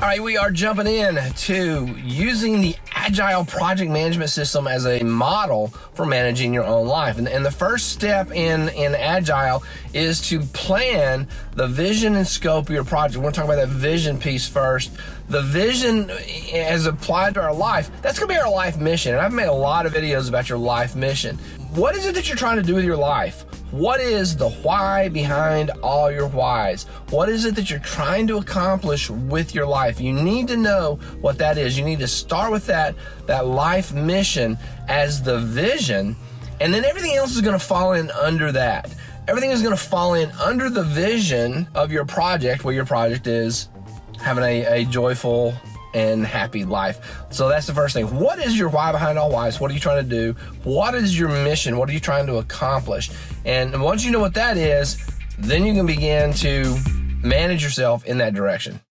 All right, we are jumping in to using the Agile project management system as a model for managing your own life. And, and, the first step in, in Agile is to plan the vision and scope of your project. We're going to talk about that vision piece first. The vision eh, as applied to our life, that's going to be our life mission. And I've made a lot of videos about your life mission. What is it that you're trying to do with your life? What is the why behind all your whys? What is it that you're trying to accomplish with your life? You need to know what that is. You need to start with that, that life mission as the vision, and then everything else is going to fall in under that. Everything is going to fall in under the vision of your project, where your project is having a, a joyful and happy life. So that's the first thing. What is your why behind all whys? What are you trying to do? What is your mission? What are you trying to accomplish? And once you know what that is, then you can begin to manage yourself in that direction.